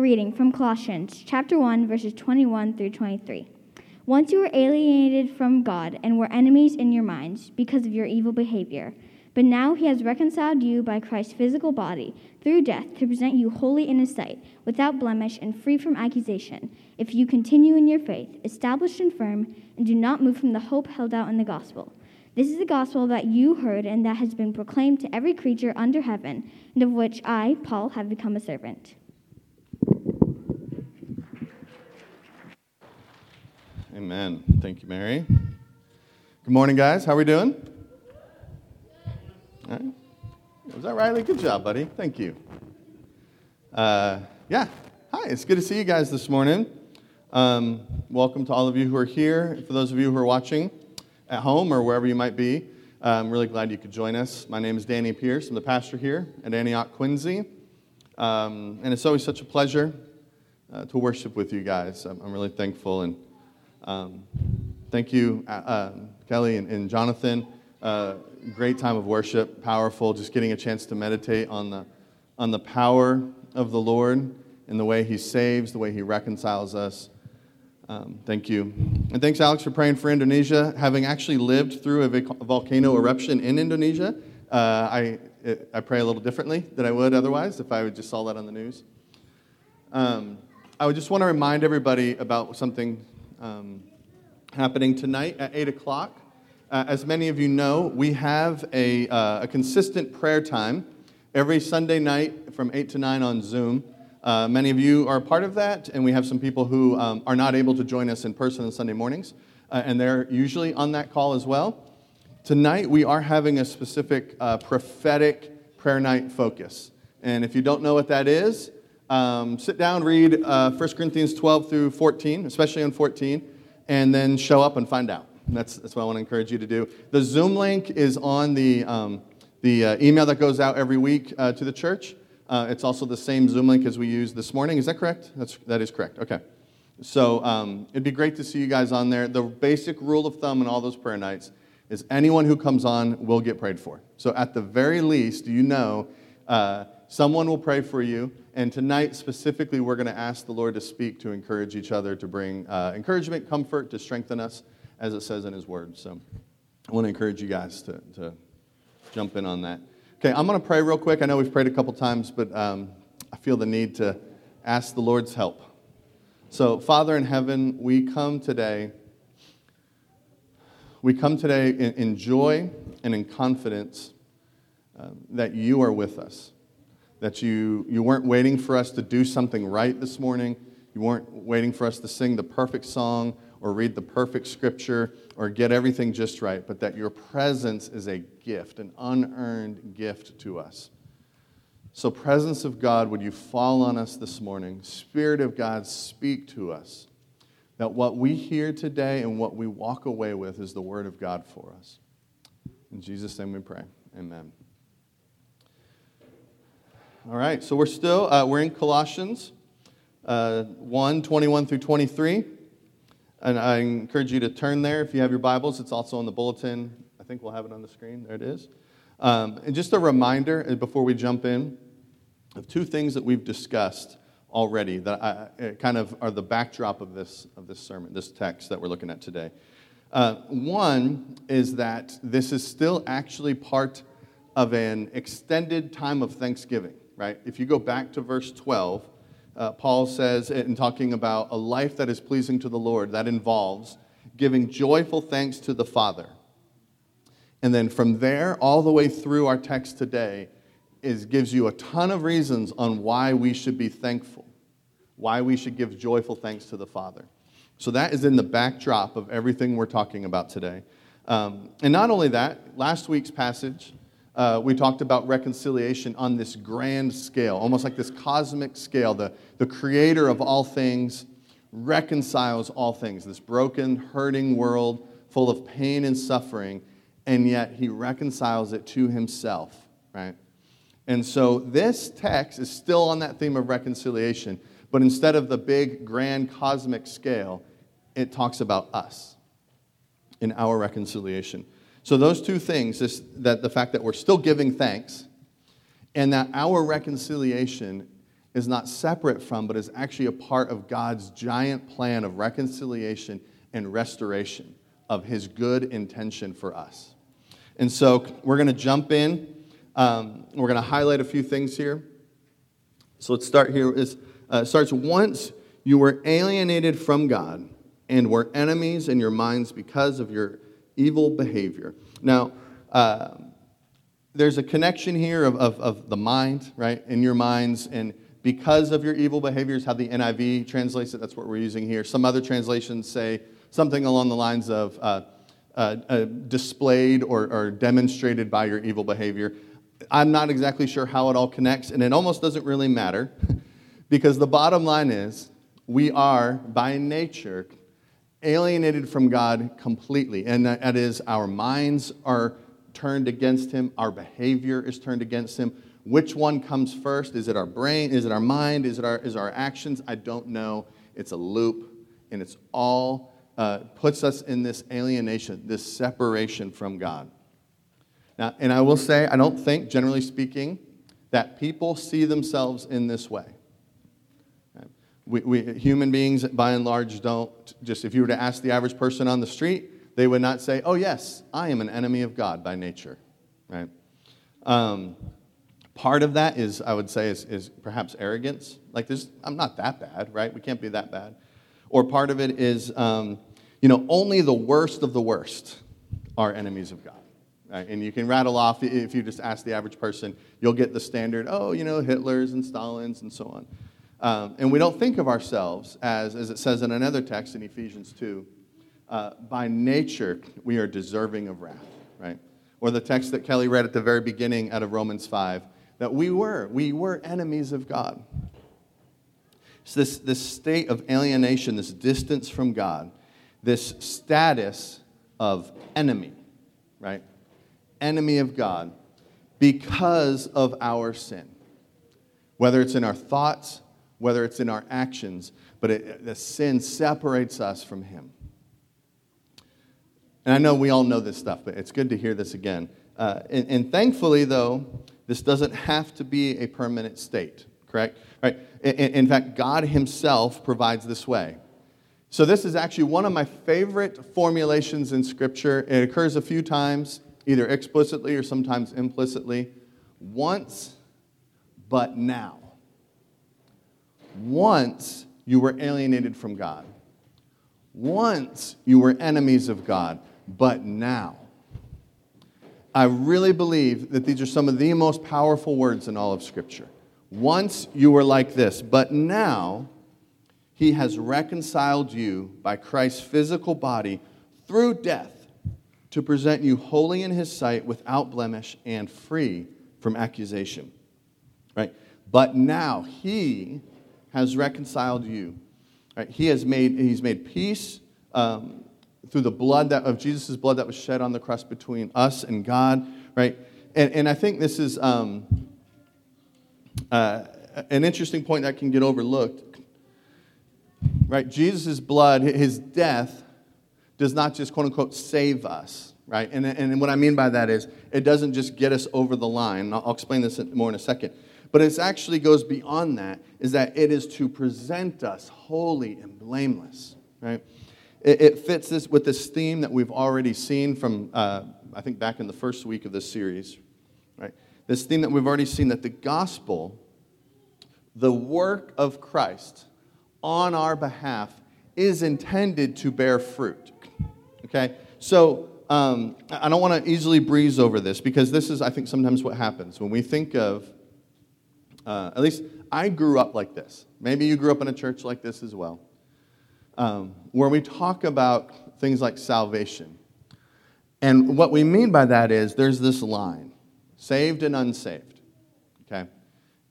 reading from Colossians chapter 1 verses 21 through 23. Once you were alienated from God and were enemies in your minds because of your evil behavior, but now he has reconciled you by Christ's physical body through death to present you holy in his sight, without blemish and free from accusation, if you continue in your faith, established and firm, and do not move from the hope held out in the gospel. This is the gospel that you heard and that has been proclaimed to every creature under heaven, and of which I, Paul, have become a servant. Amen. Thank you, Mary. Good morning, guys. How are we doing? Was that Riley? Good job, buddy. Thank you. Uh, yeah. Hi. It's good to see you guys this morning. Um, welcome to all of you who are here. For those of you who are watching at home or wherever you might be, I'm really glad you could join us. My name is Danny Pierce. I'm the pastor here at Antioch Quincy. Um, and it's always such a pleasure uh, to worship with you guys. I'm, I'm really thankful and um, thank you, uh, uh, Kelly and, and Jonathan. Uh, great time of worship, powerful, just getting a chance to meditate on the, on the power of the Lord and the way He saves, the way He reconciles us. Um, thank you. And thanks, Alex, for praying for Indonesia. Having actually lived through a, volcano eruption in Indonesia, uh, I, it, I pray a little differently than I would otherwise if I would just saw that on the news. Um, I would just want to remind everybody about something um, happening tonight at 8 o'clock. Uh, as many of you know, we have a, uh, a, consistent prayer time every Sunday night from 8 to 9 on Zoom. Uh, many of you are part of that, and we have some people who um, are not able to join us in person on Sunday mornings, uh, and they're usually on that call as well. Tonight, we are having a specific uh, prophetic prayer night focus. And if you don't know what that is, um, sit down, read uh, 1 Corinthians 12 through 14, especially on 14, and then show up and find out. That's, that's what I want to encourage you to do. The Zoom link is on the, um, the uh, email that goes out every week uh, to the church. Uh, it's also the same Zoom link as we used this morning. Is that correct? That's, that is correct. Okay. So um, it'd be great to see you guys on there. The basic rule of thumb in all those prayer nights is anyone who comes on will get prayed for. So at the very least, you know uh, someone will pray for you. And tonight, specifically, we're going to ask the Lord to speak, to encourage each other, to bring uh, encouragement, comfort, to strengthen us, as it says in His Word. So I want to encourage you guys to, to jump in on that. Okay, I'm going to pray real quick. I know we've prayed a couple times, but um, I feel the need to ask the Lord's help. So, Father in heaven, we come today. We come today in, in joy and in confidence uh, that you are with us that you, you weren't waiting for us to do something right this morning. You weren't waiting for us to sing the perfect song or read the perfect scripture or get everything just right, but that your presence is a gift, an unearned gift to us. So, presence of God, would you fall on us this morning? Spirit of God, speak to us. That what we hear today and what we walk away with is the word of God for us. In Jesus' name we pray. Amen. All right, so we're still, uh, we're in Colossians uh, 1 21 through 23. And I encourage you to turn there if you have your Bibles. It's also on the bulletin. I think we'll have it on the screen. There it is. Um, and just a reminder uh, before we jump in of two things that we've discussed already that I, kind of are the backdrop of this, of this sermon, this text that we're looking at today. Uh, one is that this is still actually part of an extended time of Thanksgiving right? If you go back to verse 12, uh, Paul says, in talking about a life that is pleasing to the Lord, that involves giving joyful thanks to the Father. And then from there, all the way through our text today, is gives you a ton of reasons on why we should be thankful, why we should give joyful thanks to the Father. So that is in the backdrop of everything we're talking about today. Um, and not only that, last week's passage uh, we talked about reconciliation on this grand scale, almost like this cosmic scale. The, the creator of all things reconciles all things, this broken, hurting world full of pain and suffering, and yet he reconciles it to himself, right? And so this text is still on that theme of reconciliation, but instead of the big, grand, cosmic scale, it talks about us in our reconciliation. So, those two things this, that the fact that we're still giving thanks and that our reconciliation is not separate from, but is actually a part of God's giant plan of reconciliation and restoration of his good intention for us. And so we're going to jump in. Um, we're going to highlight a few things here. So let's start here. It uh, starts once you were alienated from God and were enemies in your minds because of your evil behavior. Now, uh, there's a connection here of, of, of, the mind, right, in your minds, and because of your evil behaviors, how the NIV translates it, that's what we're using here. Some other translations say something along the lines of uh, uh, uh, displayed or, or demonstrated by your evil behavior. I'm not exactly sure how it all connects, and it almost doesn't really matter because the bottom line is we are, by nature, alienated from God completely. And that is, our minds are turned against Him, our behavior is turned against Him. Which one comes first? Is it our brain? Is it our mind? Is it our, is our actions? I don't know. It's a loop, and it's all uh, puts us in this alienation, this separation from God. Now, and I will say, I don't think, generally speaking, that people see themselves in this way. We, we, human beings, by and large, don't. Just if you were to ask the average person on the street, they would not say, "Oh yes, I am an enemy of God by nature." Right? Um, part of that is, I would say, is, is perhaps arrogance. Like, I'm not that bad, right? We can't be that bad. Or part of it is, um, you know, only the worst of the worst are enemies of God. Right? And you can rattle off, if you just ask the average person, you'll get the standard, oh, you know, Hitler's and Stalin's and so on. Um, and we don't think of ourselves as, as it says in another text in Ephesians 2, uh, by nature we are deserving of wrath, right? Or the text that Kelly read at the very beginning out of Romans 5, that we were, we were enemies of God. So this, this state of alienation, this distance from God, this status of enemy, right? Enemy of God because of our sin. Whether it's in our thoughts, whether it's in our actions, but it, the sin separates us from Him. And I know we all know this stuff, but it's good to hear this again. Uh, and, and, thankfully, though, this doesn't have to be a permanent state, correct? Right? In, in fact, God Himself provides this way. So, this is actually one of my favorite formulations in Scripture. It occurs a few times, either explicitly or sometimes implicitly. Once, but now. Once you were alienated from God. Once you were enemies of God, but now. I really believe that these are some of the most powerful words in all of Scripture. Once you were like this, but now he has reconciled you by Christ's physical body through death to present you holy in his sight without blemish and free from accusation. Right? But now he has reconciled you. Right? He has made, he's made peace um, through the blood that, of Jesus' blood that was shed on the cross between us and God. Right? And, and I think this is um, uh, an interesting point that can get overlooked. Right? Jesus' blood, his death, does not just quote unquote save us. Right? And, and what I mean by that is it doesn't just get us over the line. I'll, I'll explain this more in a second but it actually goes beyond that, is that it is to present us holy and blameless, right? It, it fits this with this theme that we've already seen from, uh, I think, back in the first week of this series, right? This theme that we've already seen that the gospel, the work of Christ on our behalf, is intended to bear fruit, okay? So, um, I don't want to easily breeze over this because this is, I think, sometimes what happens when we think of uh, at least I grew up like this. Maybe you grew up in a church like this as well, um, where we talk about things like salvation. And what we mean by that is there's this line saved and unsaved. Okay?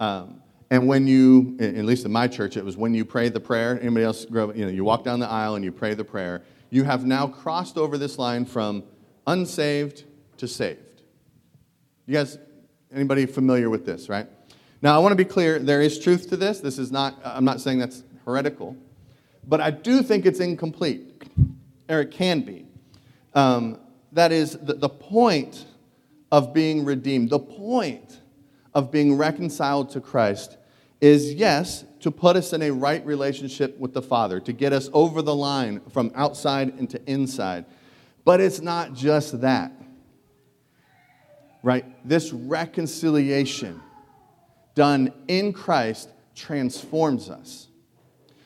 Um, and when you, at least in my church, it was when you pray the prayer, anybody else grow you know, you walk down the aisle and you pray the prayer, you have now crossed over this line from unsaved to saved. You guys, anybody familiar with this, right? Now, I want to be clear there is truth to this. This is not, I'm not saying that's heretical, but I do think it's incomplete, or it can be. Um, that is, the, the point of being redeemed, the point of being reconciled to Christ is yes, to put us in a right relationship with the Father, to get us over the line from outside into inside. But it's not just that, right? This reconciliation done in Christ transforms us.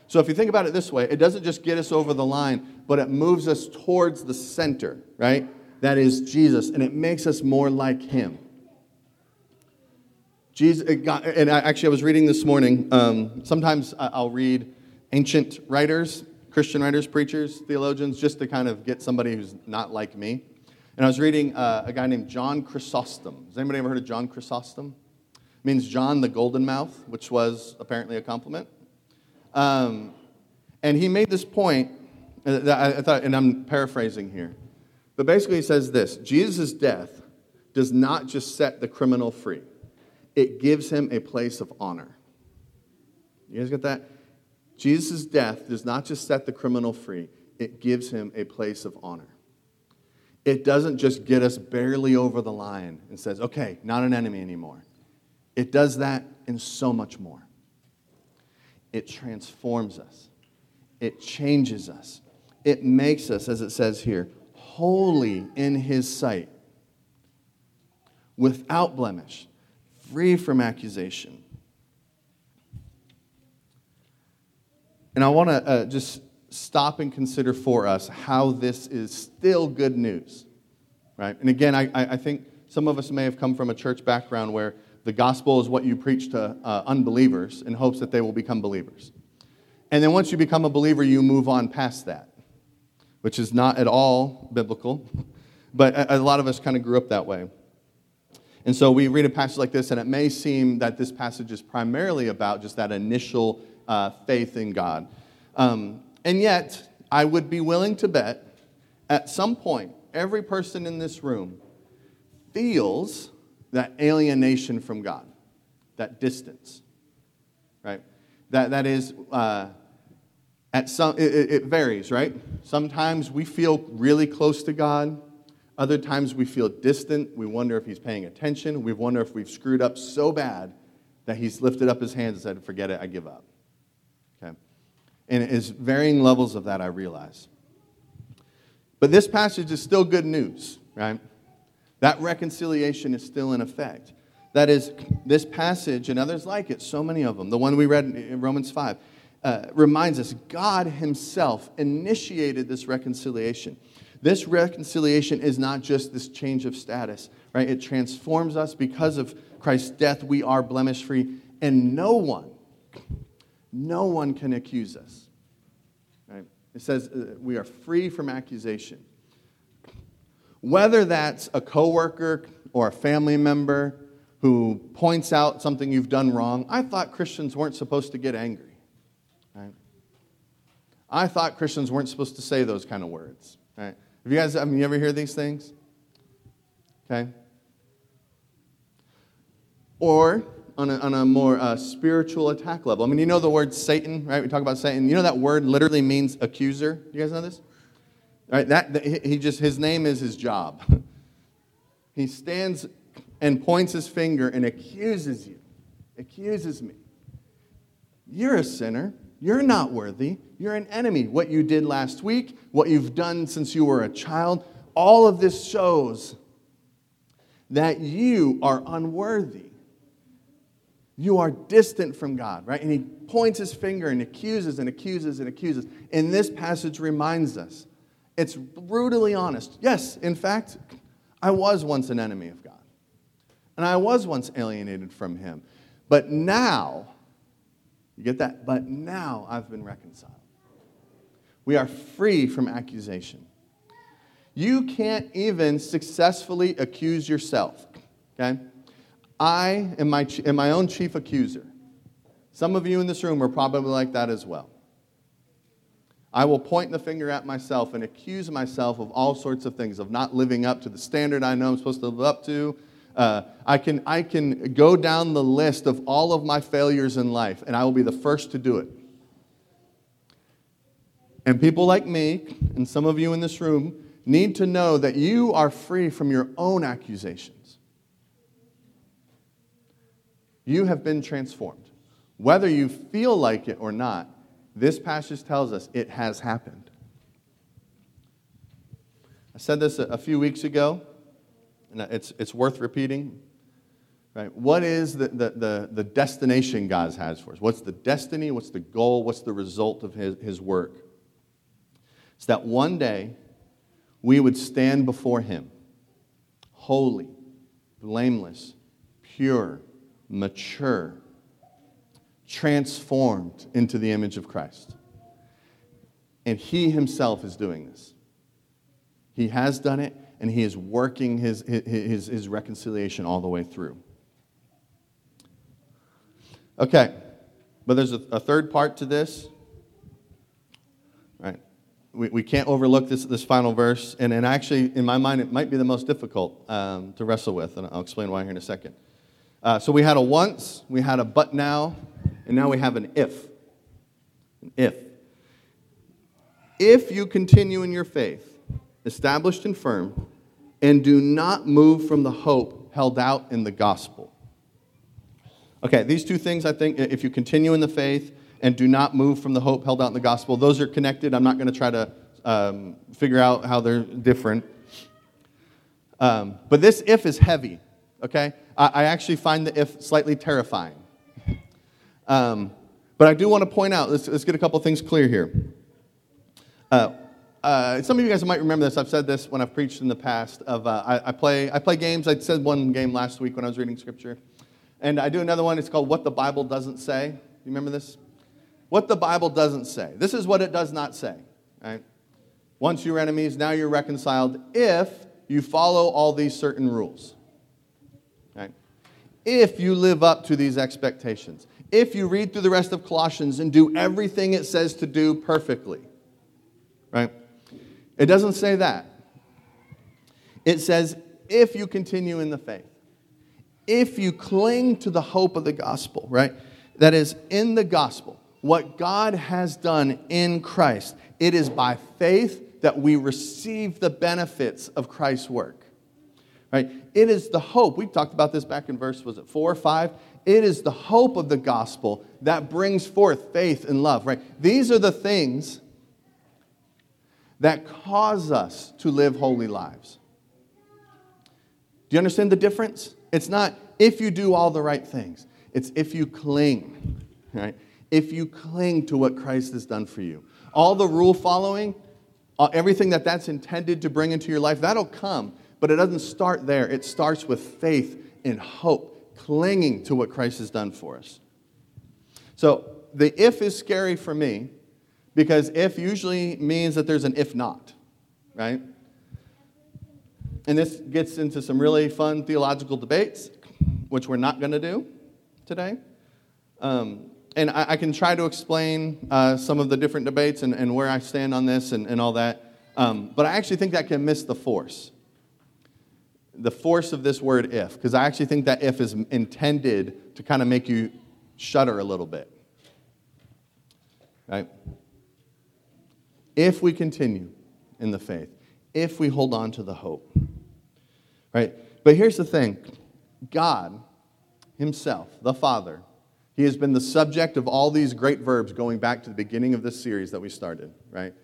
So if you think about it this way, it doesn't just get us over the line, but it moves us towards the center, right? That is Jesus, and it makes us more like Him. Jesus, got, and I, actually, I was reading this morning. Um, sometimes I'll read ancient writers, Christian writers, preachers, theologians, just to kind of get somebody who's not like me. And I was reading uh, a guy named John Chrysostom. Has anybody ever heard of John Chrysostom? Means John the Golden Mouth, which was apparently a compliment. Um, and he made this point uh, I thought, and I'm paraphrasing here, but basically he says this Jesus' death does not just set the criminal free it gives him a place of honor. You guys get that? Jesus' death does not just set the criminal free, it gives him a place of honor. It doesn't just get us barely over the line and says, okay, not an enemy anymore. It does that and so much more. It transforms us, it changes us, it makes us, as it says here, holy in his sight, without blemish free from accusation. And I want to uh, just stop and consider for us how this is still good news, right? And again, I, I think some of us may have come from a church background where the gospel is what you preach to uh, unbelievers in hopes that they will become believers. And then once you become a believer, you move on past that, which is not at all biblical. But a, a lot of us kind of grew up that way. And so we read a passage like this, and it may seem that this passage is primarily about just that initial uh, faith in God. Um, and yet, I would be willing to bet at some point, every person in this room feels that alienation from God, that distance, right? That, that is, uh, at some, it, it varies, right? Sometimes we feel really close to God. Other times we feel distant. We wonder if he's paying attention. We wonder if we've screwed up so bad that he's lifted up his hands and said, Forget it, I give up. Okay? And it is varying levels of that, I realize. But this passage is still good news, right? That reconciliation is still in effect. That is, this passage and others like it, so many of them, the one we read in Romans 5, uh, reminds us God Himself initiated this reconciliation. This reconciliation is not just this change of status, right? It transforms us because of Christ's death. We are blemish free, and no one, no one can accuse us. Right? It says uh, we are free from accusation. Whether that's a coworker or a family member who points out something you've done wrong, I thought Christians weren't supposed to get angry. Right? I thought Christians weren't supposed to say those kind of words. Right? Have you guys, I mean, you ever hear these things? Okay. Or on a, on a more uh, spiritual attack level. I mean, you know the word Satan, right? We talk about Satan. You know that word literally means accuser. You guys know this? Right? That, he just his name is his job. he stands and points his finger and accuses you. Accuses me. You're a sinner. You're not worthy. You're an enemy. What you did last week, what you've done since you were a child, all of this shows that you are unworthy. You are distant from God, right? And he points his finger and accuses and accuses and accuses. And this passage reminds us it's brutally honest. Yes, in fact, I was once an enemy of God, and I was once alienated from him. But now, you get that? But now I've been reconciled. We are free from accusation. You can't even successfully accuse yourself, okay? I am my, am my own chief accuser. Some of you in this room are probably like that as well. I will point the finger at myself and accuse myself of all sorts of things, of not living up to the standard I know I'm supposed to live up to, uh, I, can, I can go down the list of all of my failures in life, and I will be the first to do it. And people like me, and some of you in this room, need to know that you are free from your own accusations. You have been transformed. Whether you feel like it or not, this passage tells us it has happened. I said this a few weeks ago, and it's, it's worth repeating. Right? What is the, the, the, the destination God has for us? What's the destiny? What's the goal? What's the result of his, his work? It's that one day we would stand before Him, holy, blameless, pure, mature, transformed into the image of Christ. And He Himself is doing this. He has done it, and He is working His, his, his reconciliation all the way through. Okay, but there's a, a third part to this. Right? We, we can't overlook this, this final verse, and, and actually, in my mind, it might be the most difficult um, to wrestle with, and I'll explain why here in a second. Uh, so we had a once, we had a but now, and now we have an if. An if. If you continue in your faith, established and firm, and do not move from the hope held out in the gospel. Okay, these two things, I think, if you continue in the faith and do not move from the hope held out in the gospel, those are connected. I'm not going to try to um, figure out how they're different. Um, but this if is heavy, okay? I, I, actually find the if slightly terrifying. Um, but I do want to point out, let's, let's get a couple things clear here. Uh, uh, some of you guys might remember this. I've said this when I've preached in the past. Of uh, I, I, play I play games. I said one game last week when I was reading scripture. And I do another one, it's called What the Bible Doesn't Say. You remember this? What the Bible doesn't say. This is what it does not say. Right? Once you were enemies, now you're reconciled if you follow all these certain rules. Right? If you live up to these expectations. If you read through the rest of Colossians and do everything it says to do perfectly. Right? It doesn't say that. It says, if you continue in the faith if you cling to the hope of the gospel, right? That is in the gospel, what God has done in Christ. It is by faith that we receive the benefits of Christ's work. Right? It is the hope. We talked about this back in verse, was it four or five? It is the hope of the gospel that brings forth faith and love, right? These are the things that cause us to live holy lives. Do you understand the difference? It's not if you do all the right things, it's if you cling, right? If you cling to what Christ has done for you. All the rule following, uh, everything that that's intended to bring into your life, that'll come, but it doesn't start there. It starts with faith and hope, clinging to what Christ has done for us. So the if is scary for me because if usually means that there's an if not, right? And this gets into some really fun theological debates, which we're not going to do today. Um, and I, I, can try to explain uh, some of the different debates and, and, where I stand on this and, and all that. Um, but I actually think that can miss the force. The force of this word if, because I actually think that if is intended to kind of make you shudder a little bit. Right? If we continue in the faith, if we hold on to the hope. Right? But here's the thing God Himself, the Father, He has been the subject of all these great verbs going back to the beginning of this series that we started, right?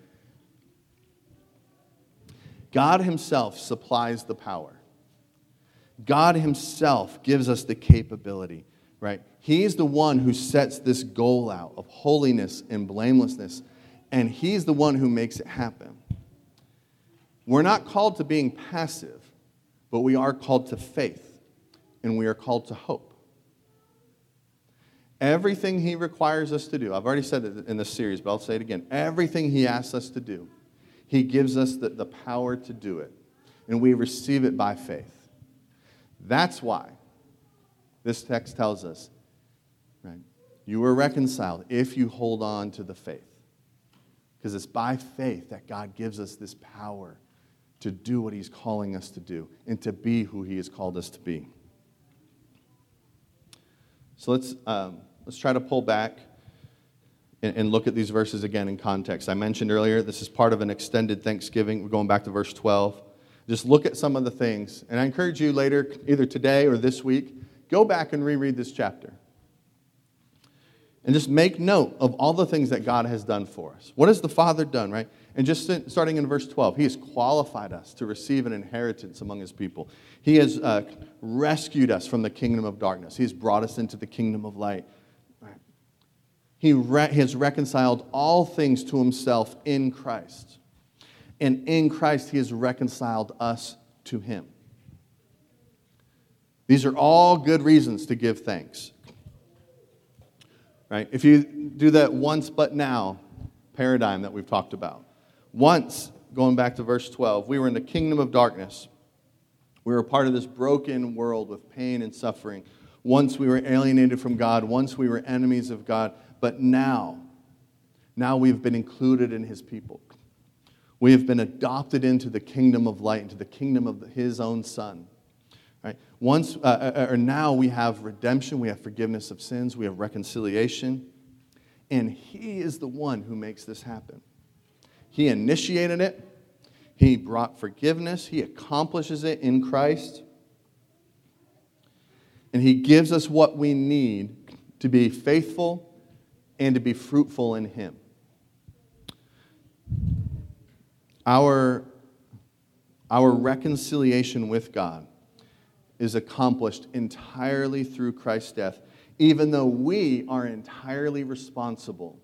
God Himself supplies the power. God Himself gives us the capability, right? He's the one who sets this goal out of holiness and blamelessness, and He's the one who makes it happen. We're not called to being passive, but we are called to faith and we are called to hope. Everything He requires us to do, I've already said it in this series, but I'll say it again. Everything He asks us to do, He gives us the, the power to do it, and we receive it by faith. That's why this text tells us, right? You were reconciled if you hold on to the faith. Because it's by faith that God gives us this power to do what He's calling us to do and to be who He has called us to be. So let's, um, let's try to pull back and, and look at these verses again in context. I mentioned earlier this is part of an extended Thanksgiving. We're going back to verse 12. Just look at some of the things. And I encourage you later, either today or this week, go back and reread this chapter. and just make note of all the things that God has done for us. What has the Father done, right? And just starting in verse 12, He has qualified us to receive an inheritance among His people. He has uh, rescued us from the kingdom of darkness, He has brought us into the kingdom of light. He, re- he has reconciled all things to Himself in Christ. And in Christ, He has reconciled us to Him. These are all good reasons to give thanks. Right? If you do that once but now paradigm that we've talked about, once, going back to verse 12, we were in the kingdom of darkness. We were part of this broken world with pain and suffering. Once we were alienated from God, once we were enemies of God, but now, now we've been included in his people. We have been adopted into the kingdom of light, into the kingdom of his own son. Right? Once, uh, uh, uh, or now we have redemption, we have forgiveness of sins, we have reconciliation, and He is the one who makes this happen. He initiated it, He brought forgiveness, He accomplishes it in Christ, and He gives us what we need to be faithful and to be fruitful in Him. Our, our reconciliation with God is accomplished entirely through Christ's death, even though we are entirely responsible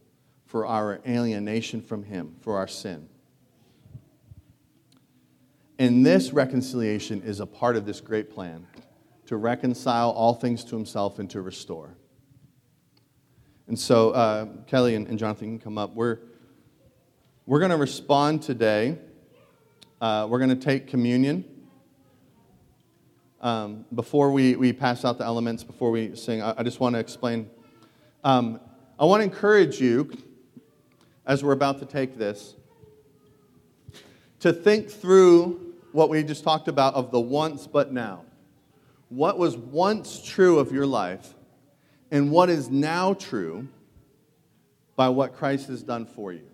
for our alienation from Him, for our sin. And this reconciliation is a part of this great plan to reconcile all things to Himself and to restore. And so, uh, Kelly and, and, Jonathan can come up. We're, we're going to respond today. Uh, we're going to take communion. Um, before we, we pass out the elements, before we sing, I, I just want to explain. Um, I want to encourage you, as we're about to take this, to think through what we just talked about of the once but now. What was once true of your life, and what is now true by what Christ has done for you.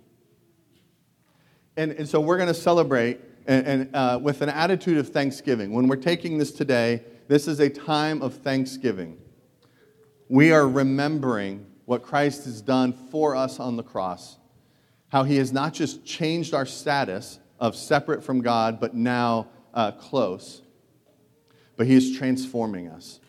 And, and so we're going to celebrate and, and uh, with an attitude of thanksgiving. When we're taking this today, this is a time of thanksgiving. We are remembering what Christ has done for us on the cross, how he has not just changed our status of separate from God, but now uh, close, but he is transforming us.